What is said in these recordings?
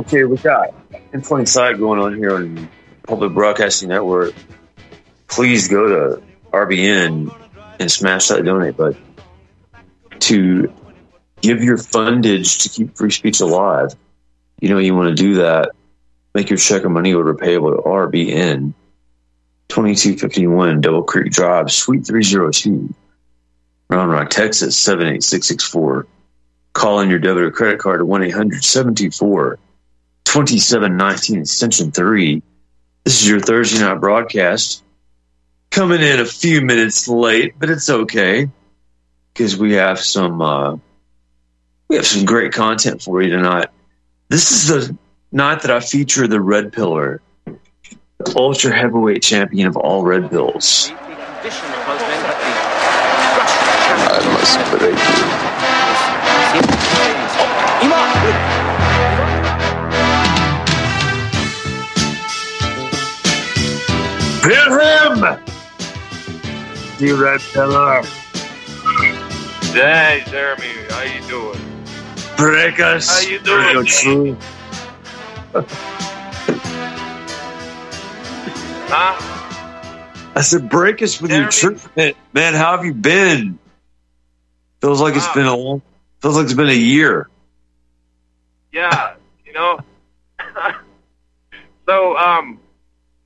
Okay, we got in plain sight going on here on Republic Broadcasting Network. Please go to RBN and smash that donate button to give your fundage to keep free speech alive. You know, you want to do that. Make your check or money order payable to RBN 2251 Double Creek Drive, Suite 302, Round Rock, Texas 78664. Call in your debit or credit card to 1 800 724 2719 extension 3. This is your Thursday night broadcast. Coming in a few minutes late, but it's okay because we have some uh, we have some great content for you tonight. This is the night that I feature the Red Pillar, the ultra heavyweight champion of all Red Pills. I must break you. Hit him! The Red Pillar, Hey, Jeremy, how you doing? break us! How you doing, Real true. Huh? I said, break us with your Jeremy? truth, man. How have you been? Feels like it's Wow. been a long. Feels like it's been a year. Yeah, you know. so, um,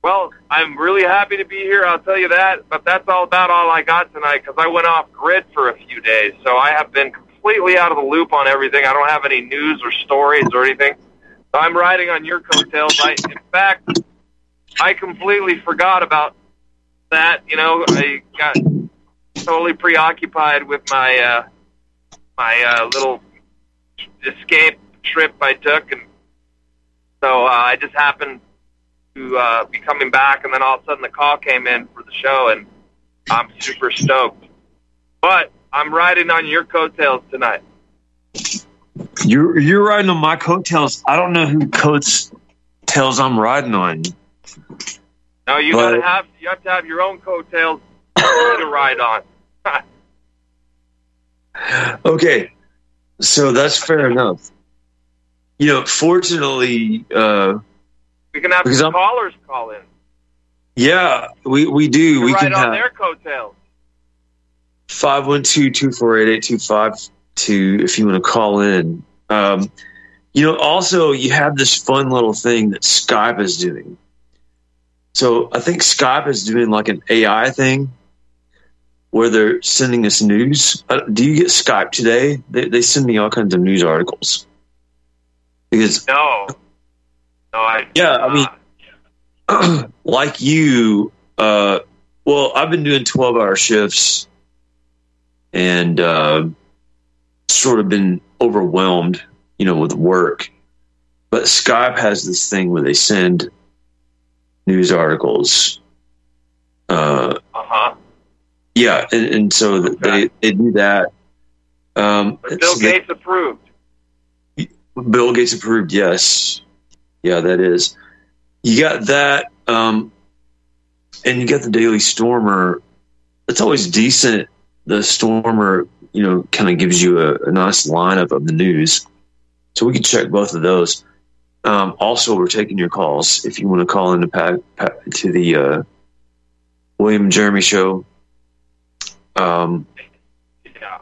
well, I'm really happy to be here. I'll tell you that. But that's all about all I got tonight because I went off grid for a few days, so I have been completely out of the loop on everything. I don't have any news or stories or anything. So I'm riding on your coattails. I, in fact, I completely forgot about that. You know, I got totally preoccupied with my uh, my uh, little escape trip I took, and so uh, I just happened to uh, be coming back, and then all of a sudden the call came in for the show, and I'm super stoked. But I'm riding on your coattails tonight. You're you're riding on my coattails. I don't know who coats tails I'm riding on. Now you But- gotta have you have to have your own coattails to ride on. Okay, so that's fair enough. You know, fortunately, uh, we can have Because some I'm- callers call in. yeah, we we do. We ride can on have their coattails. 512-248-8252 if you want to call in. Um, you know, also you have this fun little thing that Skype is doing. So I think Skype is doing like an AI thing where they're sending us news. Uh, do you get Skype today? They, they send me all kinds of news articles. Because No, no, I Yeah, I mean- like you, uh, well, I've been doing 12 hour shifts and uh, sort of been overwhelmed, you know, with work. But Skype has this thing where they send news articles. Uh, uh huh. yeah, and, and so Okay. they, they do that. Um, Bill so they- Gates approved. Bill Gates approved, yes. Yeah, that is. You got that, um, and you got the Daily Stormer. It's always decent. The Stormer, you know, kind of gives you a, a nice lineup of the news. So we can check both of those. Um, also, we're taking your calls if you want to call in to, to the uh, William and Jeremy show. Um, Yeah.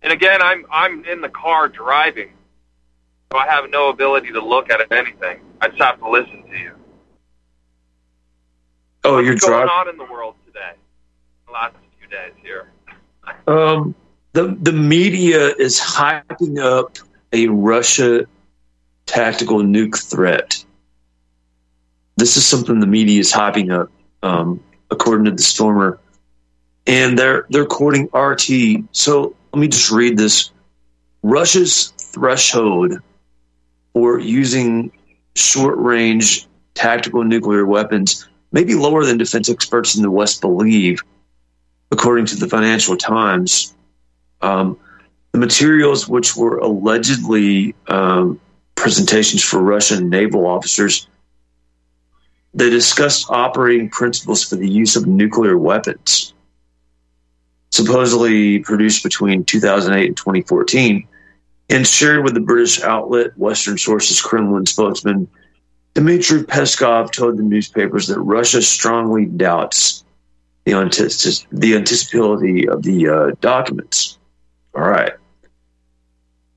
And again, I'm I'm in the car driving, so I have no ability to look at anything. I just have to listen to you. Oh, What's you're going driving. on in the world today? The last few days here. Um, the the media is hyping up a Russia tactical nuke threat. This is something the media is hyping up, um, according to the Stormer, and they're they're quoting RT. So let me just read this: Russia's threshold for using short range tactical nuclear weapons may be lower than defense experts in the West believe according to the Financial Times, um, the materials which were allegedly um, presentations for Russian naval officers, they discussed operating principles for the use of nuclear weapons, supposedly produced between 2008 and 2014, and shared with the British outlet Western Sources Kremlin spokesman Dmitry Peskov told the newspapers that Russia strongly doubts the, antici- the anticipability of the uh, documents. All right.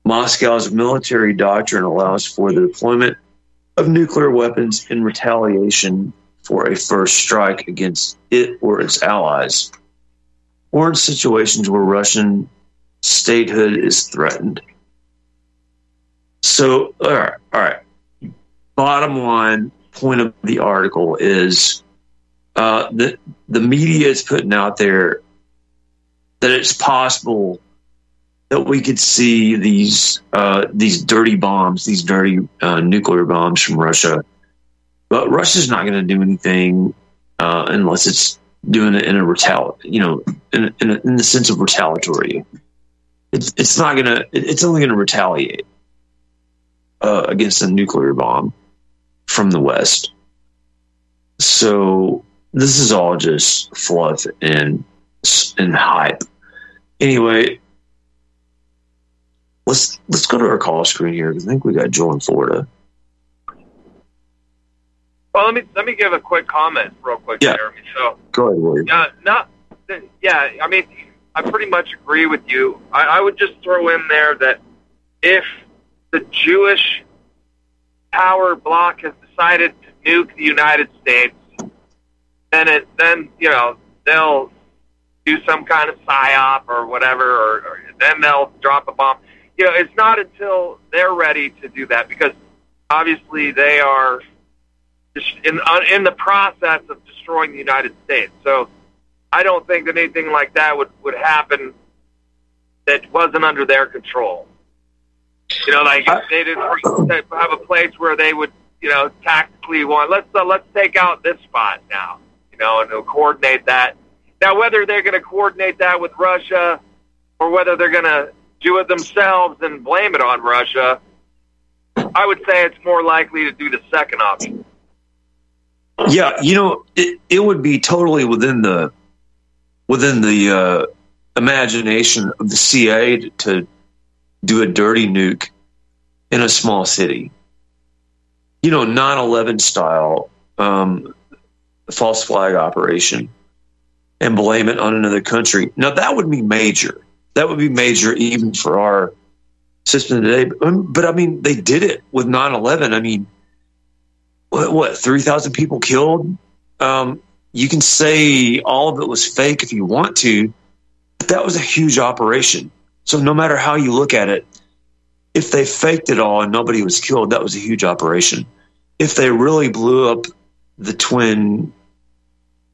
Moscow's military doctrine allows for the deployment of nuclear weapons in retaliation for a first strike against it or its allies, or in situations where Russian statehood is threatened. So, all right, all right. Bottom line point of the article is uh, the the media is putting out there that it's possible that we could see these uh, these dirty bombs, these dirty uh, nuclear bombs from Russia, but Russia's not going to do anything uh, unless it's doing it in a retal, you know, in, in, in the sense of retaliatory. It's it's not going to. It's only going to retaliate uh, against a nuclear bomb from the West. So this is all just fluff and and hype. Anyway, let's let's go to our call screen here. I think we got Joel in Florida. Well, let me let me give a quick comment, real quick, Yeah. Jeremy. So, Go ahead, William. yeah, not, yeah. I mean, I pretty much agree with you. I, I would just throw in there that if the Jewish power bloc has decided to nuke the United States, then it then you know they'll do some kind of psyop or whatever, or, or then they'll drop a bomb. You know, it's not until they're ready to do that because obviously they are in in the process of destroying the United States. So I don't think that anything like that would would happen that wasn't under their control. You know, like if they didn't have a place where they would, you know, tactically want let's uh, let's take out this spot now, you know, and they'll coordinate that. Now, whether they're going to coordinate that with Russia or whether they're going to do it themselves and blame it on Russia, I would say it's more likely to do the second option. Yeah, you know, it, it would be totally within the within the uh, imagination of the CIA to, to do a dirty nuke in a small city. You know, 9/11 style um, false flag operation, and blame it on another country. Now that would be major. That would be major even for our system today. But, but I mean, they did it with 9/11. I mean what, what 3,000 people killed. Um, you can say all of it was fake if you want to, but that was a huge operation. So no matter how you look at it, if they faked it all and nobody was killed, that was a huge operation. If they really blew up the twin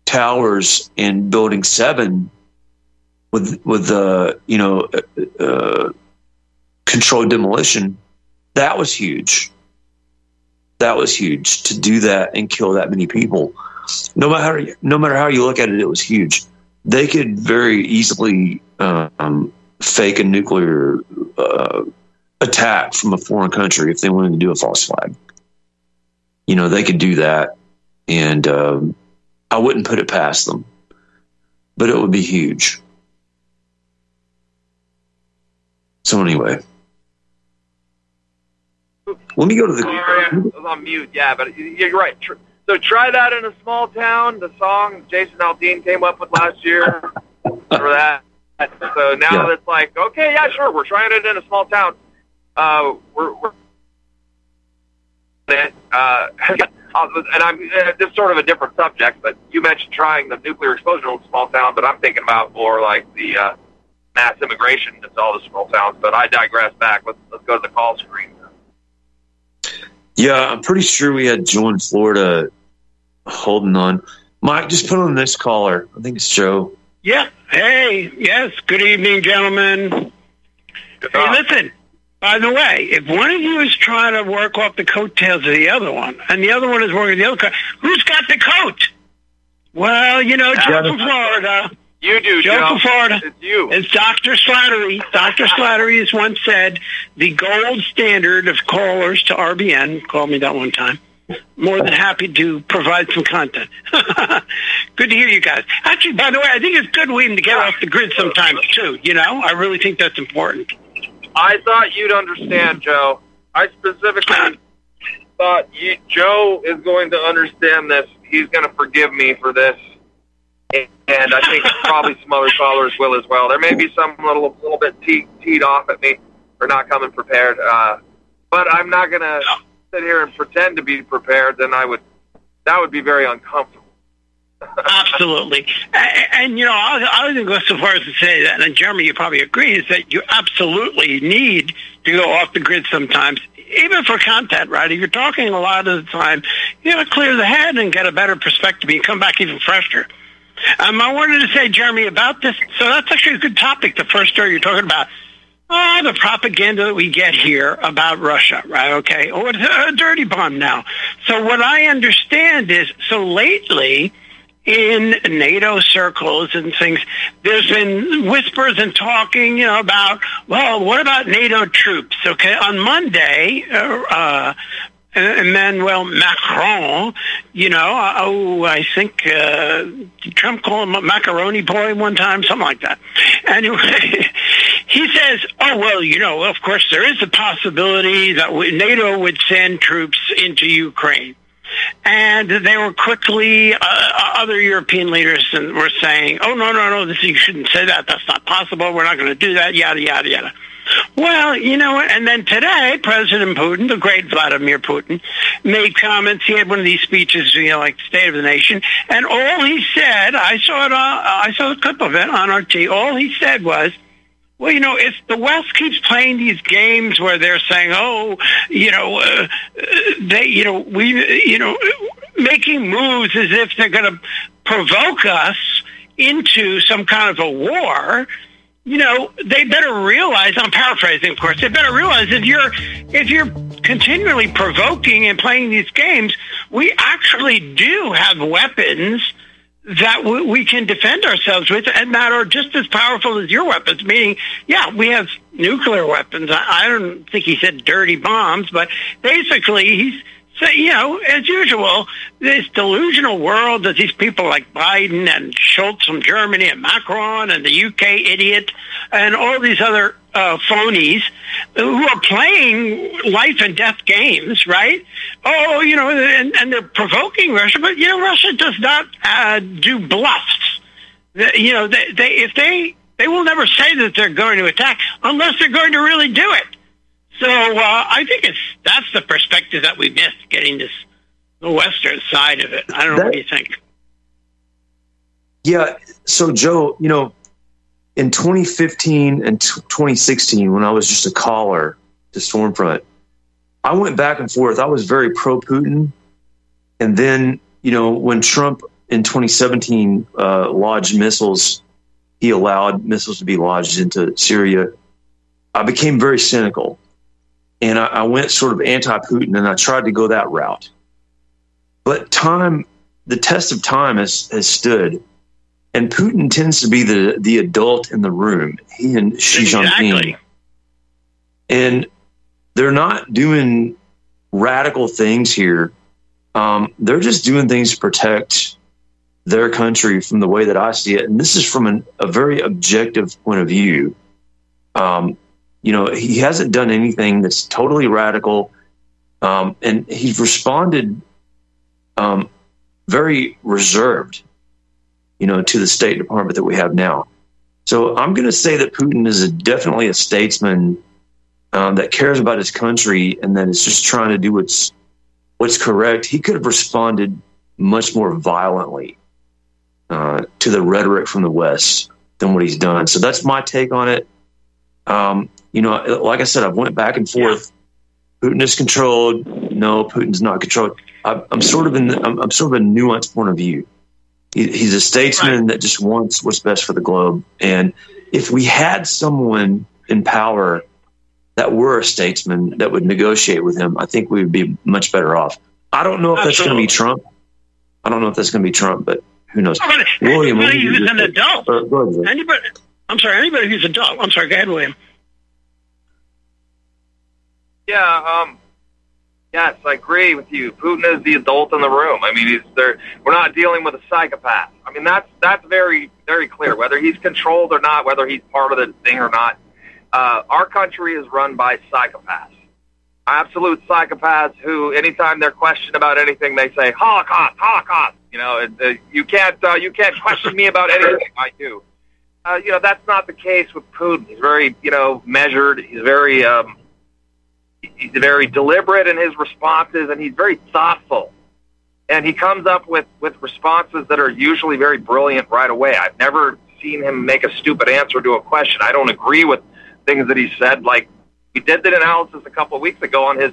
towers in Building Seven with with the uh, you know uh, uh, controlled demolition, that was huge that was huge to do that and kill that many people. No matter no matter how you look at it, it was huge. They could very easily um, fake a nuclear uh, attack from a foreign country if they wanted to do a false flag. You know, they could do that, and um, I wouldn't put it past them. But it would be huge. So anyway. Let me go to the. Sorry, I was on mute. Yeah, but you're right. So try that in a small town. The song Jason Aldean came up with last year. Remember that? So now Yeah. it's like, okay, yeah, sure, we're trying it in a small town. Uh, we're, we're uh, and I'm uh, this sort of a different subject, but you mentioned trying the nuclear explosion in a small town, but I'm thinking about more like the uh, mass immigration into all the small towns. But I digress. Back. Let's let's go to the call screen. Yeah, I'm pretty sure we had Joe in Florida holding on. Mike, just put on this caller. I think it's Joe. Yeah. Hey, yes. Good evening, gentlemen. Hey, uh, listen. By the way, if one of you is trying to work off the coattails of the other one, and the other one is working the other coat, who's got the coat? Well, you know, Joe from Florida. You do, Joe Joe. from Florida. It's you. As Dr. Slattery, Dr. Slattery has once said, the gold standard of callers to RBN, called me that one time, more than happy to provide some content. good to hear you guys. Actually, by the way, I think it's good we to get off the grid sometimes too. You know, I really think that's important. I thought you'd understand, Joe. I specifically thought you, Joe is going to understand this. He's going to forgive me for this, and I think probably some other callers will as well. There may be some little a little bit te- teed off at me for not coming prepared, uh, but I'm not going to sit here and pretend to be prepared. Then I would that would be very uncomfortable. Absolutely. And, and, you know, I, was going to go so far as to say that, and Jeremy, you probably agree, is that you absolutely need to go off the grid sometimes, even for content? If you're talking a lot of the time, you got to clear the head and get a better perspective and come back even fresher. Um, I wanted to say, Jeremy, about this. So that's actually a good topic, the first story you're talking about. Oh, the propaganda that we get here about Russia, right? Okay. Oh, a dirty bomb now. So what I understand is, so lately, in NATO circles and things, there's been whispers and talking, you know, about, well, what about NATO troops? Okay, on Monday, uh, uh, Emmanuel Macron, you know, oh, I think uh, Trump called him a macaroni boy one time, something like that. Anyway, he says, oh, well, you know, of course, there is a possibility that NATO would send troops into Ukraine. And they were quickly, uh, other European leaders were saying, oh, no, no, no, this, you shouldn't say that. That's not possible. We're not going to do that, yada, yada, yada. Well, you know? And then today, President Putin, the great Vladimir Putin, made comments. He had one of these speeches, you know, like State of the Nation, and all he said, I saw it, uh, I saw a clip of it on RT. All he said was, well, you know, if the West keeps playing these games where they're saying, "Oh, you know, uh, they, you know, we, you know, making moves as if they're going to provoke us into some kind of a war," you know, they better realize. I'm paraphrasing, of course. They better realize if you're if you're continually provoking and playing these games, we actually do have weapons that we, can defend ourselves with and that are just as powerful as your weapons. Meaning, yeah, we have nuclear weapons. I, I don't think he said dirty bombs, but basically he's so, you know, as usual, this delusional world that these people like Biden and Scholz from Germany and Macron and the UK idiot and all these other uh, phonies who are playing life and death games, right? Oh, you know, and, and they're provoking Russia, but you know, Russia does not uh, do bluffs. You know, they, they if they they will never say that they're going to attack unless they're going to really do it. So uh, I think it's that's the perspective that we missed getting this the western side of it. I don't know what you think. Yeah. So, Joe, you know, in 2015 and t- 2016, when I was just a caller to Stormfront, I went back and forth. I was very pro Putin. And then, you know, when Trump in 2017 uh, lodged missiles, he allowed missiles to be lodged into Syria. I became very cynical. And I, I went sort of anti Putin and I tried to go that route. But time, the test of time has, has stood and Putin tends to be the the adult in the room. He and Xi Jinping, Exactly. and they're not doing radical things here. Um, they're just doing things to protect their country from the way that I see it, and this is from an, a very objective point of view. Um, you know, he hasn't done anything that's totally radical, um, and he's responded um, very reserved you know, to the State Department that we have now. So I'm going to say that Putin is a, definitely a statesman um, that cares about his country and that is just trying to do what's what's correct. He could have responded much more violently uh, to the rhetoric from the West than what he's done. So that's my take on it. Um, you know, like I said, I've went back and forth. Yeah. Putin is controlled. No, Putin's not controlled. I, am sort of in. The, I'm, I'm, sort of a nuanced point of view. He, he's a statesman right. that just wants what's best for the globe. And if we had someone in power that were a statesman that would negotiate with him, I think we would be much better off. I don't know if Absolutely. that's going to be Trump. I don't know if that's going to be Trump, but who knows? William, anybody who's an adult. Uh, anybody, I'm sorry, anybody who's an adult. I'm sorry, go ahead, William. Yeah, um, yes, I agree with you. Putin is the adult in the room. I mean, he's there. We're not dealing with a psychopath. I mean, that's that's very very clear. Whether he's controlled or not, whether he's part of the thing or not, uh, our country is run by psychopaths. Absolute psychopaths who, anytime they're questioned about anything, they say Holocaust, Holocaust. You know, uh, you can't uh, you can't question me about anything I do. Uh, you know, that's not the case with Putin. He's very you know measured. He's very um, he's very deliberate in his responses, and he's very thoughtful. And he comes up with with responses that are usually very brilliant right away. I've never seen him make a stupid answer to a question. I don't agree with things that he said. Like we did the analysis a couple of weeks ago on his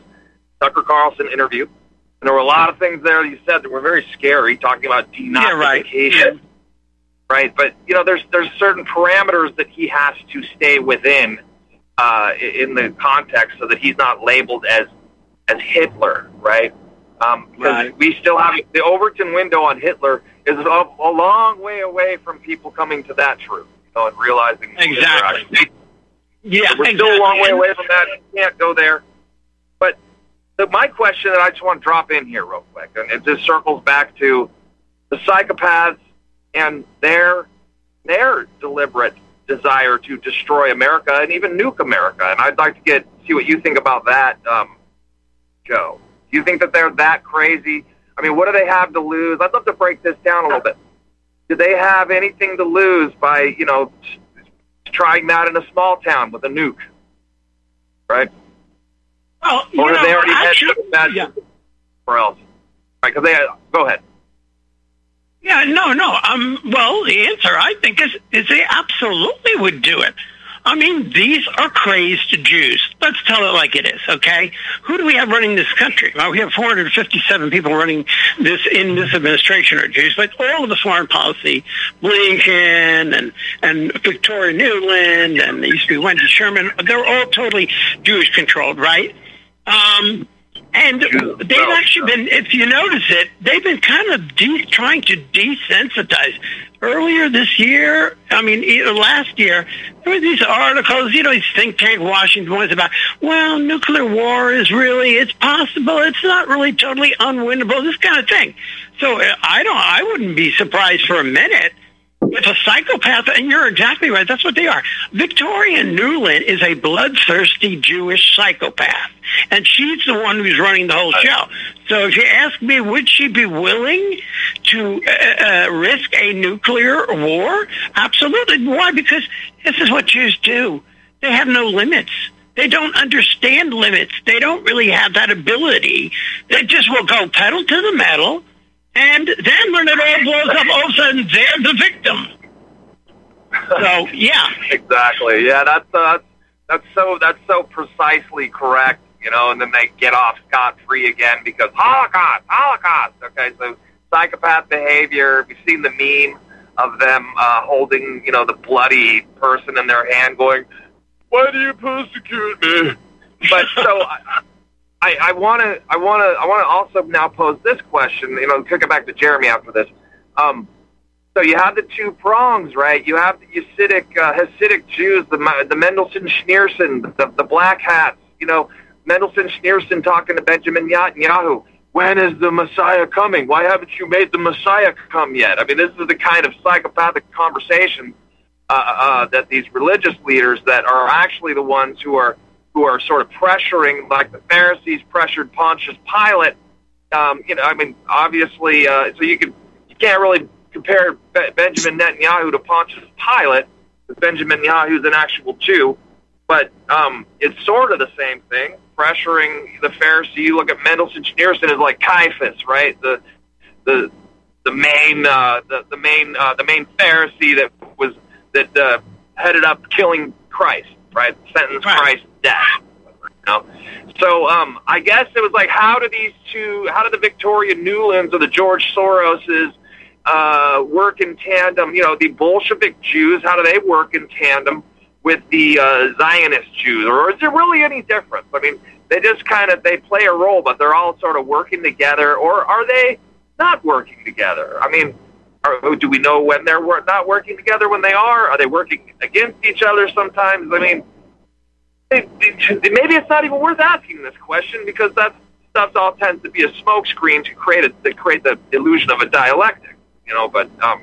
Tucker Carlson interview and there were a lot of things there that he said that were very scary, talking about denazification. Yeah, right. Yeah. Right, but you know, there's there's certain parameters that he has to stay within uh, in the context, so that he's not labeled as as Hitler, right? Um, because right. we still have the Overton window on Hitler is a, a long way away from people coming to that truth, you know, and realizing exactly. Yeah, we're exactly. still a long way away from that. You can't go there. So my question that I just want to drop in here real quick, and it just circles back to the psychopaths and their their deliberate desire to destroy America and even nuke America. And I'd like to get see what you think about that, um, Joe. Do you think that they're that crazy? I mean, what do they have to lose? I'd love to break this down a little bit. Do they have anything to lose by you know trying that in a small town with a nuke? Right. Well, or know, they already actually, had yeah. or else? Right, because they go ahead. Yeah, no, no. Um, well, the answer I think is is they absolutely would do it. I mean, these are crazed Jews. Let's tell it like it is, okay? Who do we have running this country? Well, we have 457 people running this in this administration are Jews, but all of the foreign policy, Blinken and and Victoria Nuland and used to be Wendy Sherman, they're all totally Jewish controlled, right? Um, and they've actually been, if you notice it, they've been kind of de- trying to desensitize. Earlier this year, I mean, last year, there were these articles, you know, these think tank Washington ones about, well, nuclear war is really, it's possible, it's not really totally unwinnable, this kind of thing. So uh, I don't, I wouldn't be surprised for a minute it's a psychopath, and you're exactly right. That's what they are. Victoria Nuland is a bloodthirsty Jewish psychopath, and she's the one who's running the whole show. So if you ask me, would she be willing to uh, uh, risk a nuclear war? Absolutely. Why? Because this is what Jews do. They have no limits. They don't understand limits. They don't really have that ability. They just will go pedal to the metal and then when it all blows up, all of a sudden they're the victim. So yeah, exactly. Yeah, that's uh, that's so that's so precisely correct. You know, and then they get off scot free again because Holocaust, Holocaust. Okay, so psychopath behavior. We've seen the meme of them uh, holding, you know, the bloody person in their hand, going, "Why do you persecute me?" But so I want to, I want to, I want to also now pose this question. You know, kick it back to Jeremy after this. Um, so you have the two prongs, right? You have the Hasidic, uh, Hasidic Jews, the the Mendelssohn Schneerson, the, the black hats. You know, Mendelssohn Schneerson talking to Benjamin Netanyahu. When is the Messiah coming? Why haven't you made the Messiah come yet? I mean, this is the kind of psychopathic conversation uh, uh, that these religious leaders that are actually the ones who are who are sort of pressuring, like the Pharisees pressured Pontius Pilate. Um, you know, I mean, obviously, uh, so you can you can't really compare Be- Benjamin Netanyahu to Pontius Pilate, because Benjamin Netanyahu is an actual Jew, but um, it's sort of the same thing. Pressuring the Pharisee. You look at Mendelsohn Schneerson is like Caiaphas, right? The the the main uh, the the main uh, the main Pharisee that was that uh, headed up killing Christ, right? Sentenced Right. Christ death. You know? So um, I guess it was like, how do these two, how do the Victoria Nulands or the George Soroses uh, work in tandem? You know, the Bolshevik Jews, how do they work in tandem with the uh, Zionist Jews, or is there really any difference? I mean, they just kind of they play a role, but they're all sort of working together, or are they not working together? I mean, are, do we know when they're not working together? When they are, are they working against each other sometimes? I mean, maybe it's not even worth asking this question because that stuff all tends to be a smokescreen to create a, to create the illusion of a dialectic, you know. But um,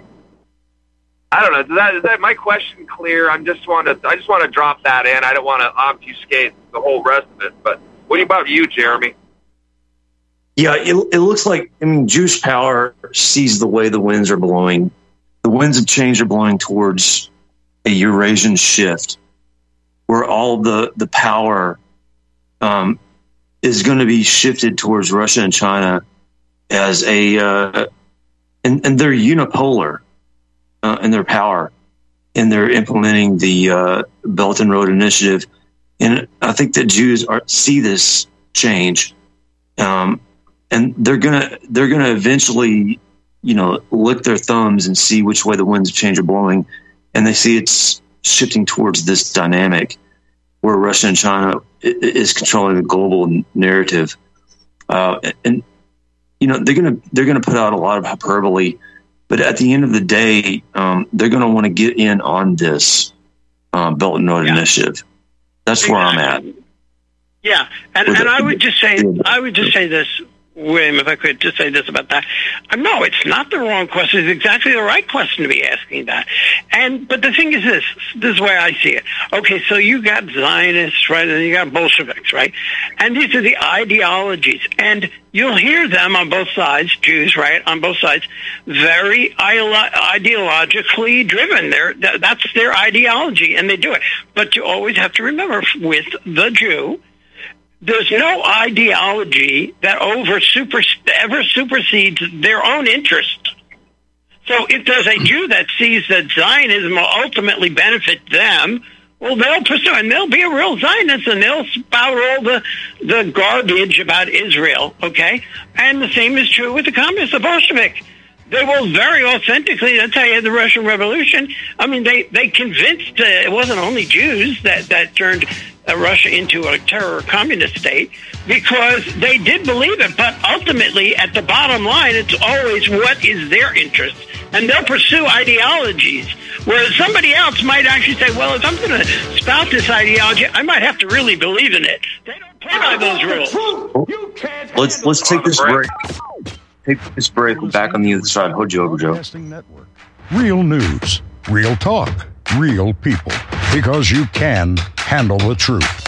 I don't know. Is that, is that my question clear? I'm just want to I just want to drop that in. I don't want to obfuscate the whole rest of it. But what about you, Jeremy? Yeah, it, it looks like I mean Jewish power sees the way the winds are blowing. The winds of change are blowing towards a Eurasian shift, where all the the power um, is going to be shifted towards Russia and China as a uh, and, and they're unipolar uh, in their power, and they're implementing the uh, Belt and Road Initiative, and I think that Jews are see this change. Um, and they're gonna they're gonna eventually, you know, lick their thumbs and see which way the winds of change are blowing, and they see it's shifting towards this dynamic where Russia and China is controlling the global narrative, uh, and you know they're gonna they're gonna put out a lot of hyperbole, but at the end of the day, um, they're gonna want to get in on this uh, Belt and Road Yeah. Initiative. That's where I'm at. Yeah, and and I would just say. I would just say this, William, if I could just say this about that. Uh, No, it's not the wrong question. It's exactly the right question to be asking that. And but the thing is this: this is way I see it. Okay, so you got Zionists, right, and you got Bolsheviks, right, and these are the ideologies, and you'll hear them on both sides, Jews, right, on both sides, very ideolo- ideologically driven. They're, that's their ideology, and they do it. But you always have to remember, with the Jew, there's no ideology that over super ever supersedes their own interest. So if there's a Jew that sees that Zionism will ultimately benefit them, well, they'll pursue, and they'll be a real Zionist, and they'll spout all the the garbage about Israel. Okay, and the same is true with the communists, the Bolshevik. They will very authentically. That's how you the Russian Revolution. I mean, they they convinced uh, it wasn't only Jews that that turned Uh, Russia into a terror communist state because they did believe it. But ultimately, at the bottom line, it's always what is their interest, and they'll pursue ideologies. Whereas somebody else might actually say, "Well, if I'm going to spout this ideology, I might have to really believe in it." They don't play by those rules. Let's let's take this break. Take this break. We're back on the other side. Hold you over, Joe. Network. Real news, real talk, real people. Because you can handle the truth.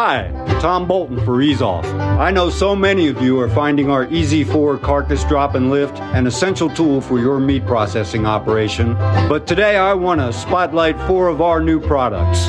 Hi, Tom Bolton for Ease Off. I know so many of you are finding our Easy 4 carcass drop and lift an essential tool for your meat processing operation. But today I want to spotlight four of our new products.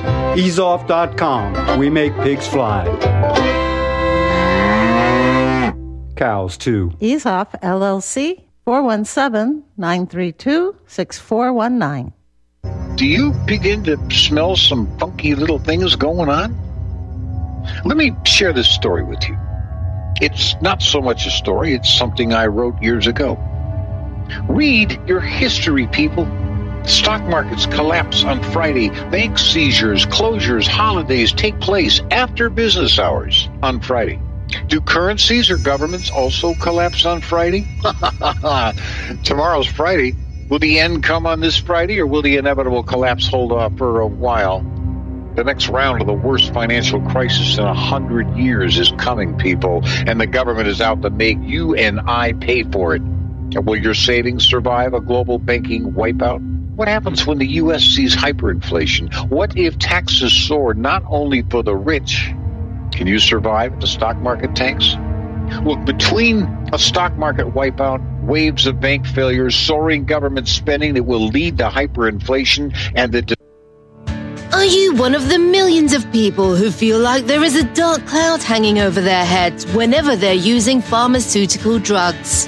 Easeoff.com. We make pigs fly. Cows, too. Ease Off LLC 417 932 6419. Do you begin to smell some funky little things going on? Let me share this story with you. It's not so much a story, it's something I wrote years ago. Read your history, people. Stock markets collapse on Friday. Bank seizures, closures, holidays take place after business hours on Friday. Do currencies or governments also collapse on Friday? Tomorrow's Friday. Will the end come on this Friday, or will the inevitable collapse hold off for a while? The next round of the worst financial crisis in a hundred years is coming, people, and the government is out to make you and I pay for it. And will your savings survive a global banking wipeout? What happens when the U.S. sees hyperinflation? What if taxes soar not only for the rich? Can you survive if the stock market tanks? Look, between a stock market wipeout, waves of bank failures, soaring government spending that will lead to hyperinflation, and the Are you one of the millions of people who feel like there is a dark cloud hanging over their heads whenever they're using pharmaceutical drugs?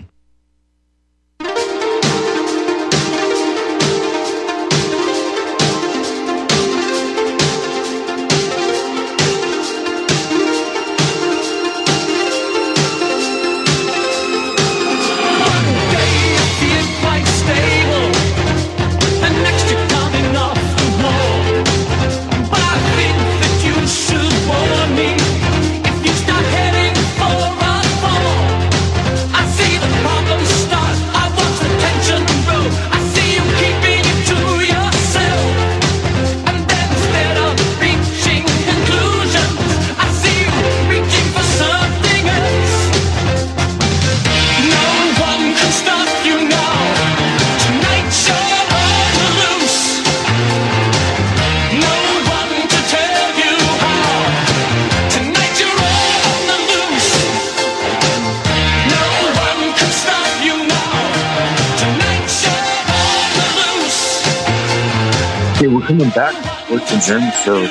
Coming back with the Journey Show.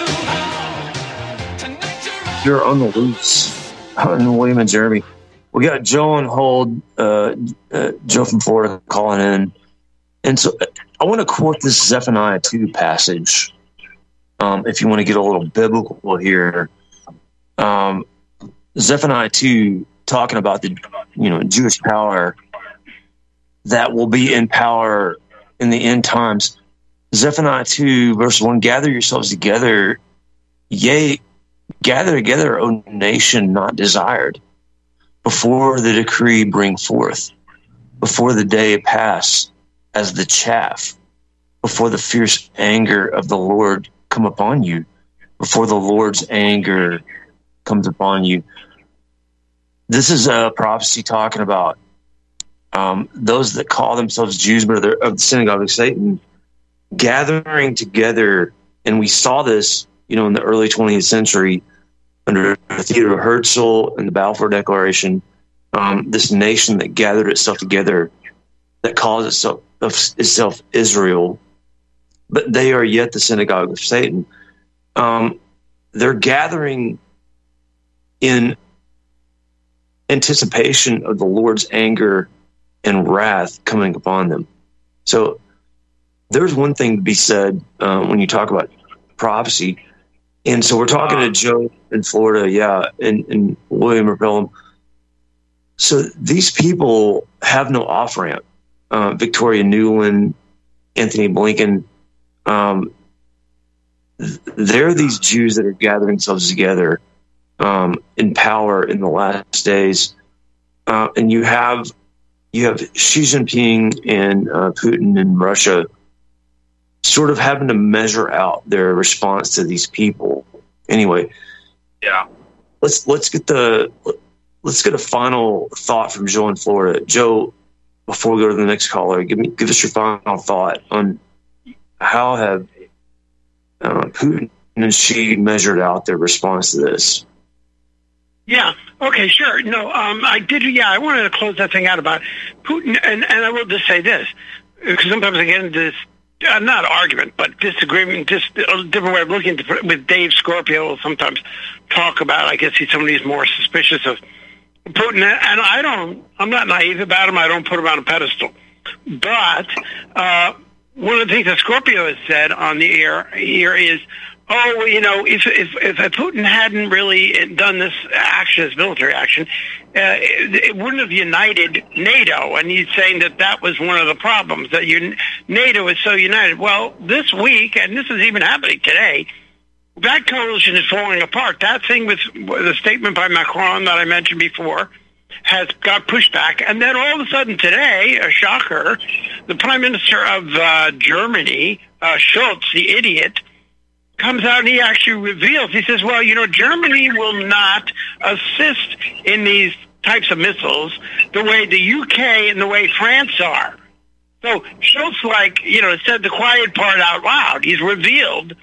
You're on the loose. And William and Jeremy. We got Joe on hold, uh, uh, Joe from Florida calling in. And so I want to quote this Zephaniah 2 passage. Um, if you want to get a little biblical here. Um, Zephaniah 2 talking about the you know Jewish power that will be in power in the end times. Zephaniah 2, verse 1 Gather yourselves together, yea, gather together, O nation not desired, before the decree bring forth, before the day pass as the chaff, before the fierce anger of the Lord come upon you, before the Lord's anger comes upon you. This is a prophecy talking about um, those that call themselves Jews, but are of the synagogue of Satan gathering together, and we saw this, you know, in the early 20th century under Theodore Herzl and the Balfour Declaration. Um, this nation that gathered itself together, that calls itself itself Israel, but they are yet the synagogue of Satan. Um, they're gathering in anticipation of the Lord's anger and wrath coming upon them. So there's one thing to be said uh, when you talk about prophecy. And so we're talking to Joe in Florida, yeah, and, and William Repellum. So these people have no off ramp. Uh, Victoria Nuland, Antony Blinken, um, they're these Jews that are gathering themselves together um, in power in the last days. Uh, and you have you have Xi Jinping and uh, Putin in Russia sort of having to measure out their response to these people. Anyway, yeah. Let's let's get the let's get a final thought from Joe in Florida. Joe, before we go to the next caller, give me give us your final thought on how have uh, Putin and Xi measured out their response to this. Yeah. Okay. Sure. No. Um. I did. Yeah. I wanted to close that thing out about Putin, and and I will just say this because sometimes I get into this. Uh, not argument, but disagreement, just a different way of looking at it. with Dave Scorpio. Will sometimes talk about. I guess he's somebody who's more suspicious of Putin, and I don't. I'm not naive about him. I don't put him on a pedestal. But uh, one of the things that Scorpio has said on the air here is, oh, you know, if if if Putin hadn't really done this action, this military action, uh, it, it wouldn't have united NATO. And he's saying that that was one of the problems that you, NATO is so united. Well, this week, and this is even happening today. That coalition is falling apart. That thing with the statement by Macron that I mentioned before, has got pushed back. And then all of a sudden today, a shocker, the Prime Minister of uh, Germany, uh, Scholz, the idiot, comes out and he actually reveals, he says, well, you know, Germany will not assist in these types of missiles the way the UK and the way France are. So Scholz, like, you know, said the quiet part out loud. He's revealed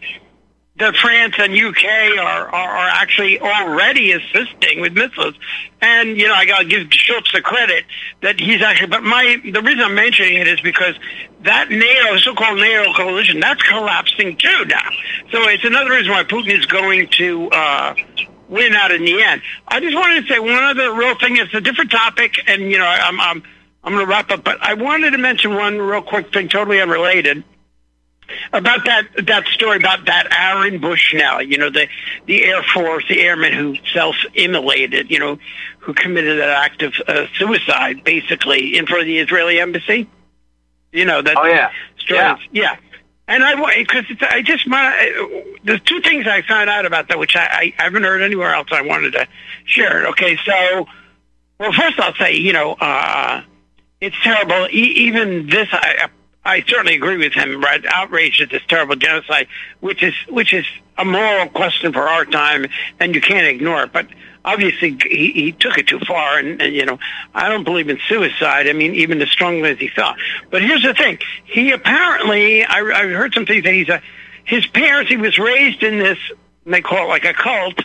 that France and UK are, are, are actually already assisting with missiles. And, you know, I got to give Scholz the credit that he's actually, but my, the reason I'm mentioning it is because that NATO, so-called NATO coalition, that's collapsing too now. So it's another reason why Putin is going to, uh, win out in the end. I just wanted to say one other real thing. It's a different topic and, you know, I'm, I'm, I'm going to wrap up, but I wanted to mention one real quick thing, totally unrelated about that that story about that Aaron Bushnell, you know, the the Air Force, the airman who self-immolated, you know, who committed that act of uh, suicide, basically, in front of the Israeli embassy. You know that. Oh yeah. Story Yeah. yeah. And I because I just my there's two things I found out about that which I, I haven't heard anywhere else. I wanted to share it. Okay, so well, first I'll say you know uh, it's terrible. E- even this, I, I certainly agree with him. Right, outraged at this terrible genocide, which is which is a moral question for our time, and you can't ignore it. But obviously, he, he took it too far, and, and you know, I don't believe in suicide. I mean, even as strongly as he thought. But here's the thing: he apparently, I, I heard some things that he's a his parents. He was raised in this. They call it like a cult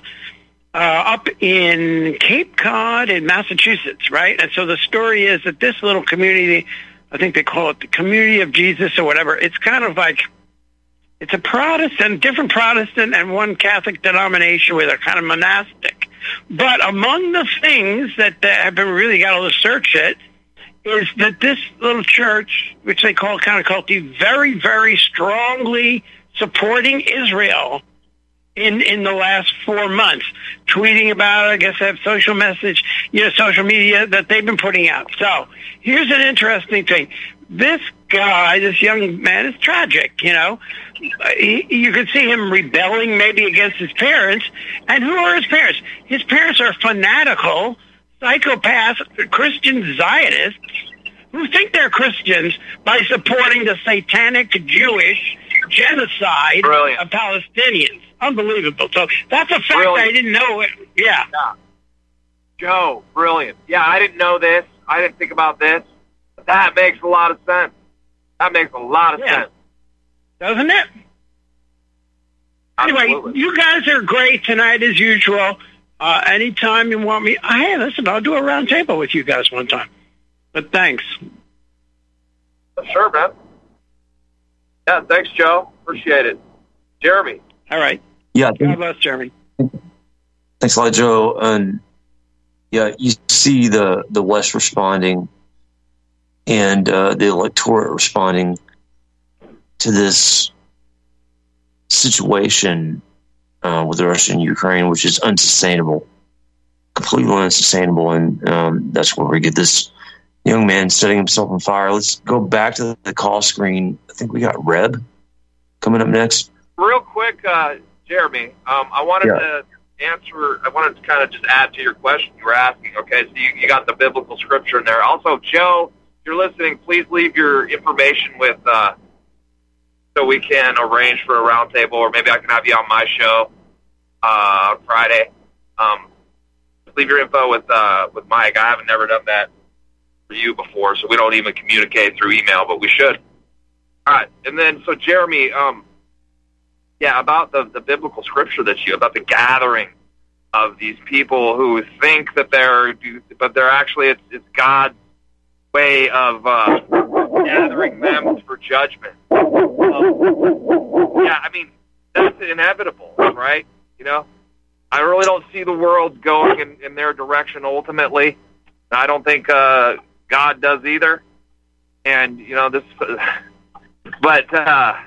uh, up in Cape Cod in Massachusetts, right? And so the story is that this little community, I think they call it the Community of Jesus or whatever. It's kind of like it's a Protestant, different Protestant and one Catholic denomination where they're kind of monastic. But among the things that have been really got to search it is that this little church, which they call kind of culty, very, very strongly supporting Israel in in the last four months, tweeting about it. I guess they have social message, you know, social media that they've been putting out. So here's an interesting thing. This guy, this young man, is tragic. You know, he, you could see him rebelling maybe against his parents. And who are his parents? His parents are fanatical, psychopath, Christian Zionists who think they're Christians by supporting the satanic Jewish genocide of Palestinians. Unbelievable. So that's a fact Brilliant. I didn't know. It. Yeah. Joe, brilliant. Yeah, I didn't know this. I didn't think about this. That makes a lot of sense. That makes a lot of Yeah. sense. Doesn't it? Anyway, you guys are great tonight as usual. Uh, anytime you want me, hey, listen, I'll do a round table with you guys one time. But thanks. Sure, man. Yeah, thanks, Joe. Appreciate it. Jeremy. All right. Yeah, God bless Jeremy. Thanks a lot, Joe. And yeah, you see the the West responding and uh, the electorate responding to this situation uh, with Russia and Ukraine, which is unsustainable, completely unsustainable, and um, that's where we get this young man setting himself on fire. Let's go back to the call screen. I think we got Reb coming up next. Real quick, uh, Jeremy, um, I wanted Yeah. to answer, I wanted to kind of just add to your question you were asking. Okay, so you, you got the biblical scripture in there. Also, Joe, if you're listening, please leave your information with, uh, so we can arrange for a roundtable, or maybe I can have you on my show uh, on Friday. Um, just leave your info with uh, with Mike. I haven't never done that for you before, so we don't even communicate through email, but we should. All right, and then so Jeremy, um, yeah, about the the biblical scripture that you about the gathering of these people who think that they're, but they're actually it's, it's God's way of uh, gathering them for judgment. Um, yeah, I mean that's inevitable, right? You know, I really don't see the world going in, in their direction ultimately. I don't think uh, God does either. And you know this, but uh,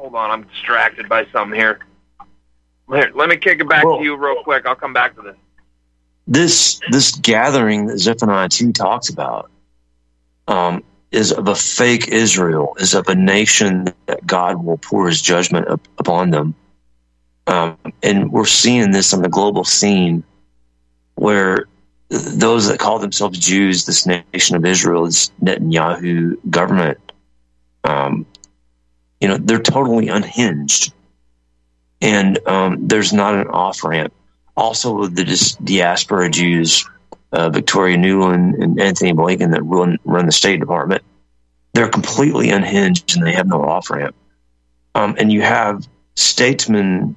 hold on, I'm distracted by something here. Here, let me kick it back to you real quick. I'll come back to this. this this gathering that Zephaniah 2 talks about um, is of a fake Israel, is of a nation that God will pour his judgment up, upon them. Um, and we're seeing this on the global scene where those that call themselves Jews, this nation of Israel, this Netanyahu government, um, you know, they're totally unhinged. And um, there's not an off ramp also the dis- diaspora Jews, uh, Victoria Nuland and Antony Blinken that run run the State Department, they're completely unhinged and they have no off ramp. Um, and you have statesmen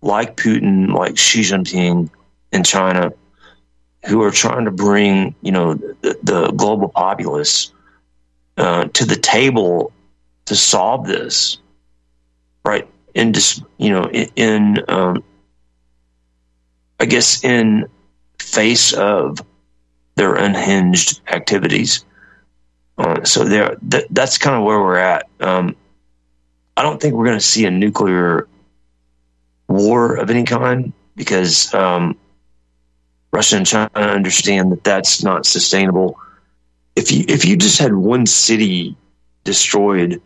like Putin, like Xi Jinping in China, who are trying to bring you know the, the global populace uh, to the table to solve this, right? In dis- you know in, in um, I guess in face of their unhinged activities. Uh, so there, th- that's kind of where we're at. Um, I don't think we're going to see a nuclear war of any kind because um, Russia and China understand that that's not sustainable. If you if you just had one city destroyed,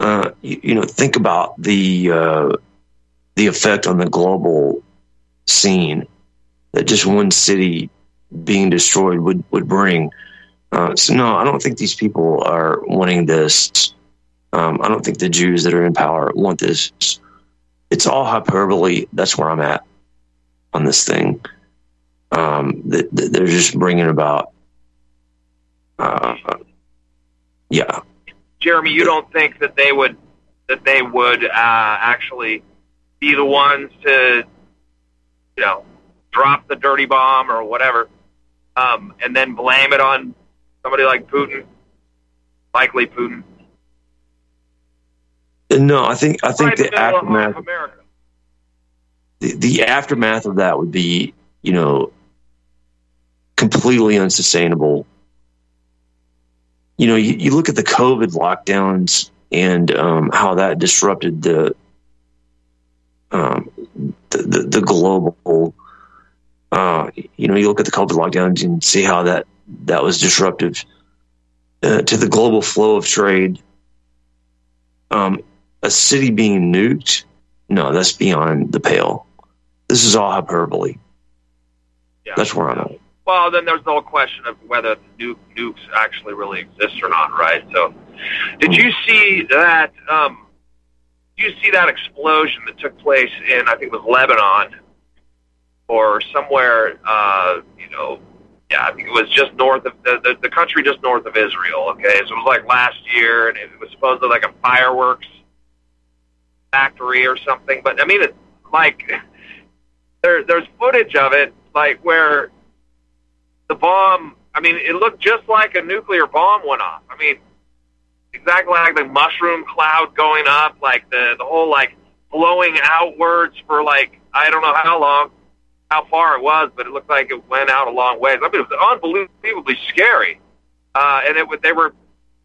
uh, you, you know, think about the uh, the effect on the global scene that just one city being destroyed would would bring. Uh, so no, I don't think these people are wanting this. Um, I don't think the Jews that are in power want this. It's all hyperbole. That's where I'm at on this thing. Um, th- th- they're just bringing about. Uh, yeah, Jeremy, you don't think that they would that they would uh, actually be the ones to, you know, drop the dirty bomb or whatever, um, and then blame it on somebody like Putin, likely Putin. no, I think I think Right the of aftermath America. the, the aftermath of that would be, you know, completely unsustainable. You know, you, you look at the COVID lockdowns and um, how that disrupted the, um, the, the the global. Uh, you know, you look at the COVID lockdowns and see how that that was disruptive uh, to the global flow of trade. Um, a city being nuked, no, that's beyond the pale. This is all hyperbole. Yeah. That's where I'm at. Well, then there's the whole question of whether nuke, nukes actually really exist or not, right? So, did you see that? Um, did you see that explosion that took place in I think it was Lebanon or somewhere? Uh, you know, yeah, I think it was just north of the, the the country just north of Israel. Okay, so it was like last year, and it was supposedly like a fireworks factory or something. But I mean, it's like there there's footage of it, like where the bomb. I mean, it looked just like a nuclear bomb went off. I mean, exactly like the mushroom cloud going up, like the the whole like blowing outwards for like I don't know how long, how far it was, but it looked like it went out a long ways. I mean, it was unbelievably scary, uh, and it they were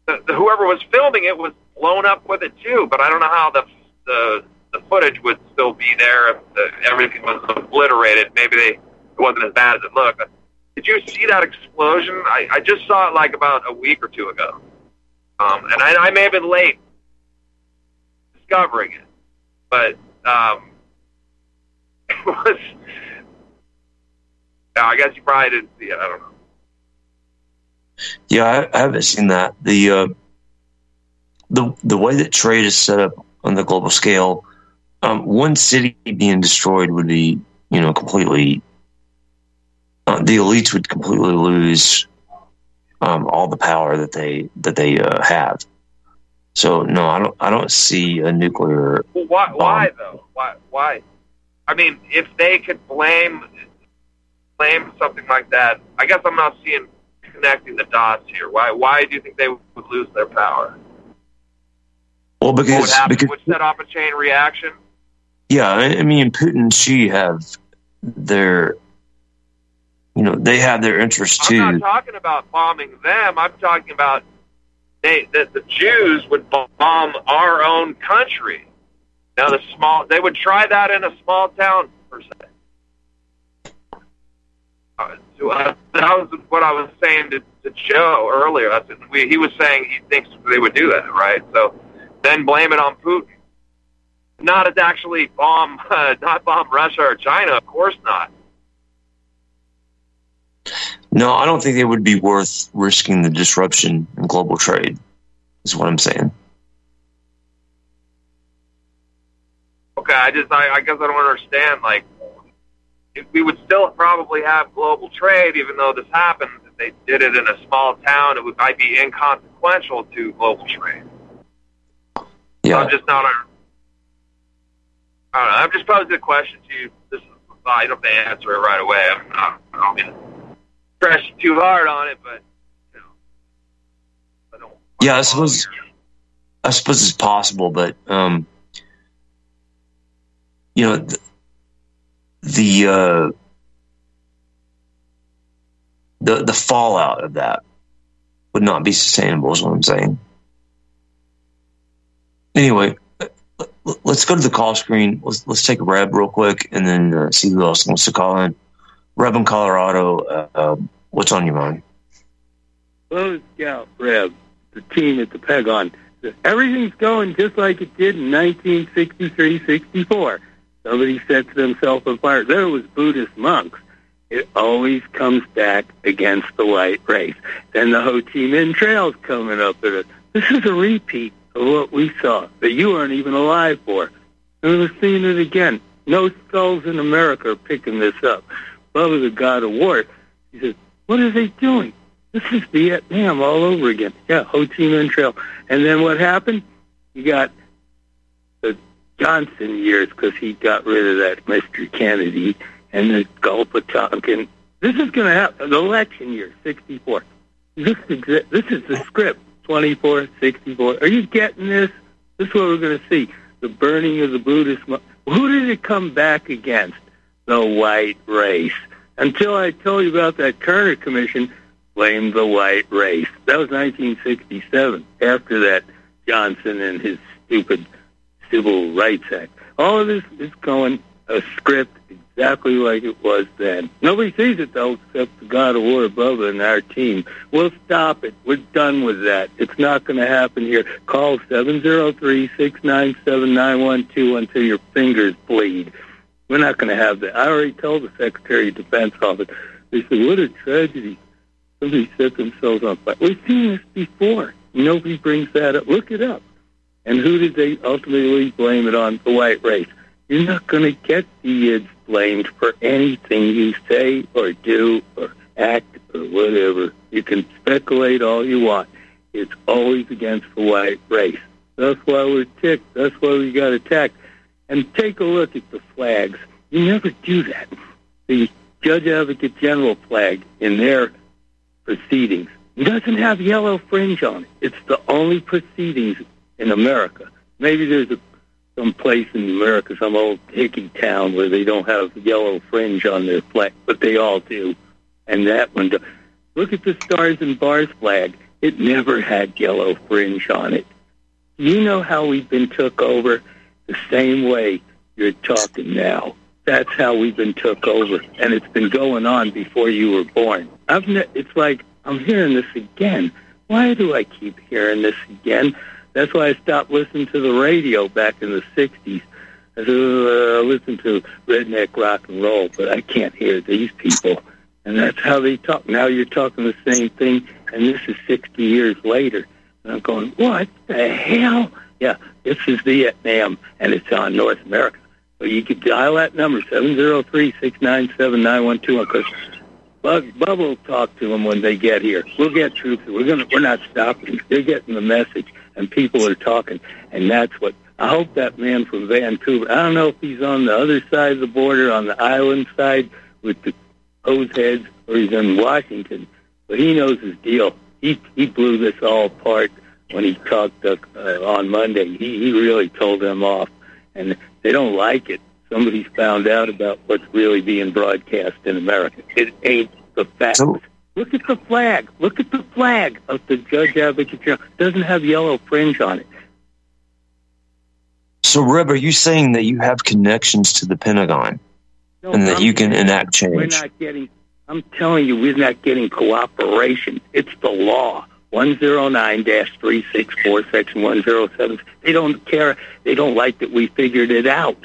the, the, whoever was filming it was blown up with it too. But I don't know how the the the footage would still be there if the, everything was obliterated. Maybe they it wasn't as bad as it looked. Did you see that explosion? I, I just saw it like about a week or two ago, um, and I, I may have been late discovering it, but um, it was. I guess you probably didn't see it. I don't know. Yeah, I, I haven't seen that. The uh, the the way that trade is set up on the global scale, um, one city being destroyed would be, you know, completely. Uh, the elites would completely lose um, all the power that they that they uh, have. So no, I don't. I don't see a nuclear. Well, why? Why though? Why? Why? I mean, if they could blame blame something like that, I guess I'm not seeing connecting the dots here. Why? Why do you think they would lose their power? Well, What would because happen? because would set off a chain reaction? yeah, I I mean, Putin Xi have their, you know, they have their interests too. I'm not talking about bombing them. I'm talking about they that the Jews would bomb our own country. Now the small they would try that in a small town per se. Uh, that was what I was saying to, to Joe earlier. We, he was saying he thinks they would do that, right? So then blame it on Putin. Not to actually bomb, uh, not bomb Russia or China. Of course not. No, I don't think it would be worth risking the disruption in global trade. Is what I'm saying. Okay, I just I, I guess I don't understand. Like, if we would still probably have global trade, even though this happened. If they did it in a small town, it would might be inconsequential to global trade. Yeah. I'm just not. A, I don't know. I'm just posing a question to you. This is I don't have to answer it right away. I'm not. I don't mean to press too hard on it, but Yeah, I suppose. I suppose it's possible, but um, you know, the the, uh, the the fallout of that would not be sustainable. Is what I'm saying. Anyway, l- let's go to the call screen. Let's let's take a Reb real quick, and then uh, see who else wants to call in. Reb in Colorado, uh, uh, what's on your mind? Closed Scout Reb, the team at the Pegon. Everything's going just like it did in 1963-64. Somebody sets themselves apart. There was Buddhist monks. It always comes back against the white race. Then the Ho Chi Minh Trail's coming up. This is a repeat of what we saw that you weren't even alive for. And we're seeing it again. No skulls in America are picking this up. Bubba, the god of war, he says, what are they doing? This is Vietnam all over again. Yeah, Ho Chi Minh Trail. And then what happened? You got the Johnson years because he got rid of that Mr. Kennedy and the Gulf of Tonkin. This is going to happen. The election year, 64. This, exa- this is the script, 24, 64. Are you getting this? This is what we're going to see. The burning of the Buddhist. Mo- Who did it come back against? The white race. Until I told you about that Kerner Commission, blame the white race. That was 1967. After that, Johnson and his stupid Civil Rights Act. All of this is going a script exactly like it was then. Nobody sees it though, except the God of War above and our team. We'll stop it. We're done with that. It's not going to happen here. Call seven zero three six nine seven nine one two until your fingers bleed. We're not going to have that. I already told the Secretary of Defense office. They said, "What a tragedy! Somebody set themselves on fire." We've seen this before. Nobody brings that up. Look it up. And who did they ultimately blame it on? The white race. You're not going to get the IDs blamed for anything you say or do or act or whatever. You can speculate all you want. It's always against the white race. That's why we're ticked. That's why we got attacked. And take a look at the flags. You never do that. The Judge Advocate General flag in their proceedings doesn't have yellow fringe on it. It's the only proceedings in America. Maybe there's a some place in America, some old hickey town where they don't have yellow fringe on their flag, but they all do. And that one, look at the Stars and Bars flag. It never had yellow fringe on it. You know how we've been took over? The same way you're talking now. That's how we've been took over, and it's been going on before you were born. I've ne- it's like I'm hearing this again. Why do I keep hearing this again? That's why I stopped listening to the radio back in the '60s. I uh, listen to redneck rock and roll, but I can't hear these people. And that's how they talk. Now you're talking the same thing, and this is 60 years later. And I'm going, what the hell? Yeah, this is Vietnam, and it's on North America. So you could dial that number, 703-697-9121, because Bubba will talk to them when they get here. We'll get troops. We're gonna. We're not stopping. They're getting the message. and people are talking, and that's what I hope that man from Vancouver. I don't know if he's on the other side of the border, on the island side with the hose heads, or he's in Washington, but he knows his deal. He he blew this all apart when he talked uh, uh, on Monday. He he really told them off, and they don't like it. Somebody's found out about what's really being broadcast in America. It ain't the facts. Look at the flag. Look at the flag of the Judge Advocate General. It doesn't have yellow fringe on it. So, Reb, are you saying that you have connections to the Pentagon No, and that I'm you can enact We're change? not getting. I'm telling you, we're not getting cooperation. It's the law. 109-364, section 107. They don't care. They don't like that we figured it out.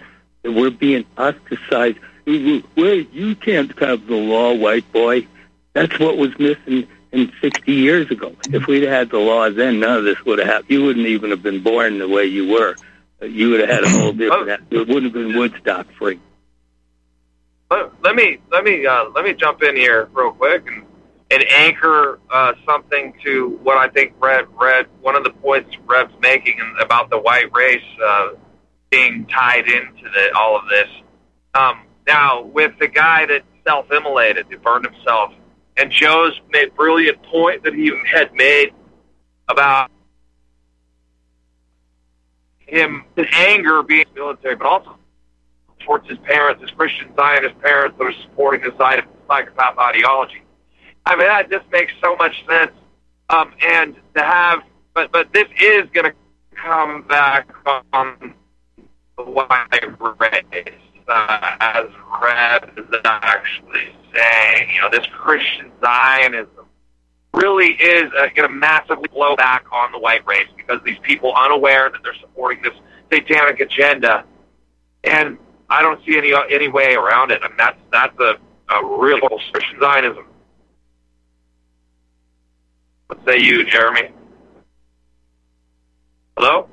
That we're being ostracized. Wait, you can't have the law, white boy. That's what was missing in 60 years ago. If we'd had the law then, none of this would have happened. You wouldn't even have been born the way you were. Uh, You would have had a whole different. It wouldn't have been Woodstock free. let, let me let me uh, let me jump in here real quick and and anchor uh, something to what I think Red Red one of the points Red's making about the white race uh, being tied into the, all of this. Um, now with the guy that self-immolated, who burned himself, and Joe's made brilliant point that he had made about him his anger being military, but also towards his parents, his Christian Zionist parents that are supporting this side of psychopath ideology. I mean, that just makes so much sense. Um, and to have, but but this is going to come back on the white race, uh, as Red is actually saying. You know, this Christian Zionism really is uh, going to massively blow back on the white race because these people unaware that they're supporting this satanic agenda, and I don't see any any way around it. I mean, that's that's a, a real Christian Zionism. What say you, Jeremy? Hello?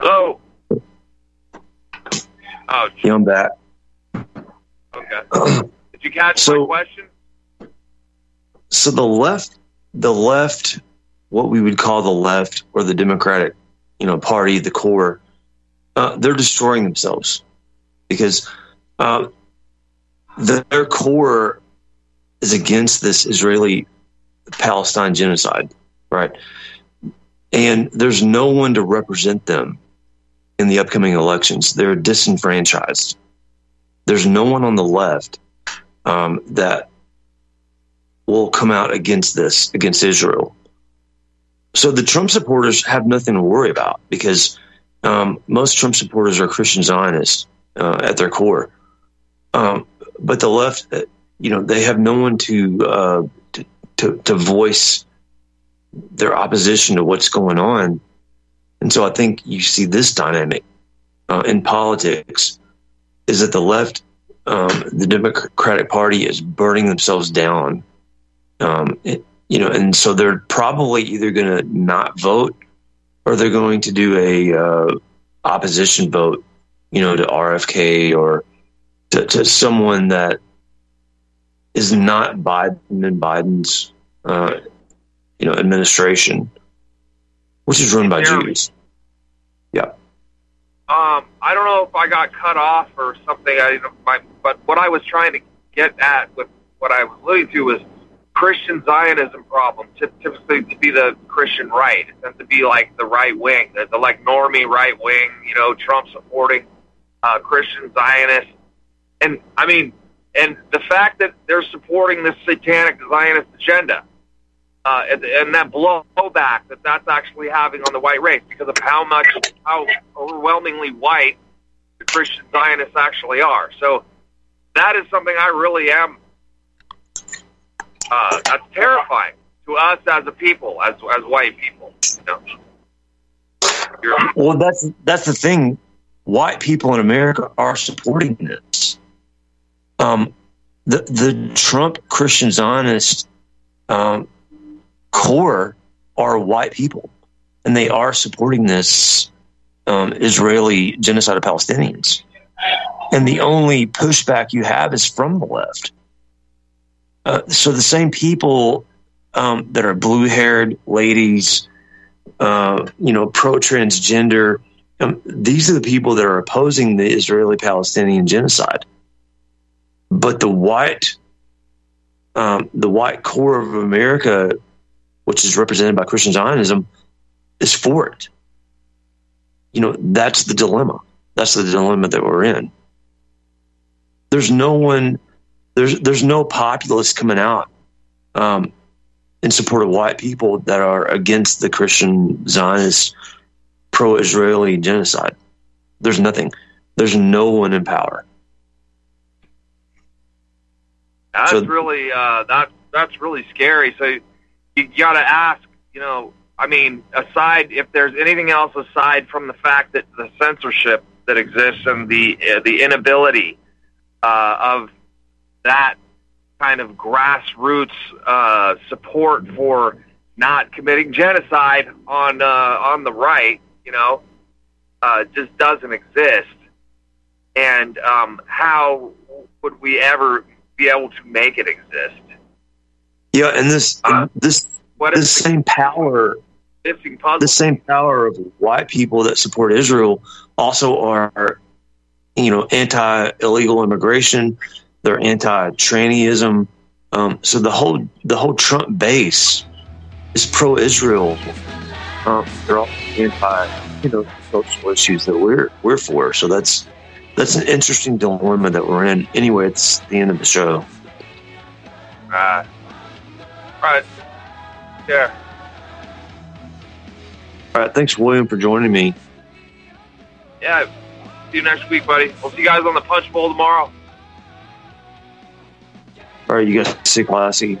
Hello? Oh, Yeah, I'm back. okay. Did you catch So- my question? So the left, the left, what we would call the left or the Democratic, you know, party, the core, uh, they're destroying themselves because uh, the, their core is against this Israeli Palestine genocide, right? And there's no one to represent them in the upcoming elections. They're disenfranchised. There's no one on the left um, that will come out against this, against Israel. So the Trump supporters have nothing to worry about because um, most Trump supporters are Christian Zionists uh, at their core. Um, but the left, you know, they have no one to, uh, to, to to voice their opposition to what's going on, and so I think you see this dynamic uh, in politics is that the left, um, the Democratic Party, is burning themselves down. Um, it- you know, and so they're probably either going to not vote or they're going to do a uh, opposition vote, you know, to RFK or to, to someone that is not Biden and Biden's, uh, you know, administration, which is run by Jews. Yeah. Um, I don't know if I got cut off or something. I. My, but what I was trying to get at with what I was alluding to was Christian Zionism problem. Typically, to be the Christian right, it tends to be like the right wing, the, the like normie right wing. You know, Trump supporting uh, Christian Zionists, and I mean, and the fact that they're supporting this satanic Zionist agenda. Uh, and, and that blowback that that's actually having on the white race because of how much, how overwhelmingly white the Christian Zionists actually are. So that is something I really am. Uh, that's terrifying to us as a people, as as white people. You know? Well, that's that's the thing. White people in America are supporting this. Um, the the Trump Christian Zionist um, core are white people, and they are supporting this um, Israeli genocide of Palestinians. And the only pushback you have is from the left. Uh, so the same people um, that are blue haired ladies, uh, you know, pro transgender. Um, these are the people that are opposing the Israeli Palestinian genocide. But the white, um, the white core of America, which is represented by Christian Zionism, is for it. You know, that's the dilemma. That's the dilemma that we're in. There's no one, there's there's no populace coming out um, in support of white people that are against the Christian Zionist pro-Israeli genocide. There's nothing. There's no one in power. That's So- really uh, that that's really scary. So you got to ask, you know, I mean, aside if there's anything else aside from the fact that the censorship that exists and the uh, the inability uh, of that kind of grassroots uh, support for not committing genocide on uh, on the right, you know, uh, just doesn't exist. And um, how would we ever be able to make it exist? Yeah, and this this What this same power the the same power of white people that support Israel also are, you know, anti illegal immigration. They're anti trannyism. Um, so the whole the whole Trump base is pro Israel. Um, they're all anti, you know, social issues that we're we're for. So that's that's an interesting dilemma that we're in. Anyway, it's the end of the show. Right. Right. Yeah. All right, thanks, William, for joining me. Yeah. See you next week, buddy. We'll see you guys on the Punch Bowl tomorrow. All right, you guys stay classy.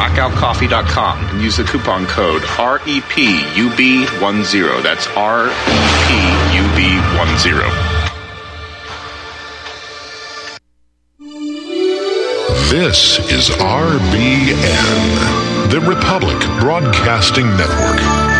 Blackoutcoffee.com and use the coupon code E REPUB10. That's E REPUB10. This is RBN, the Republic Broadcasting Network.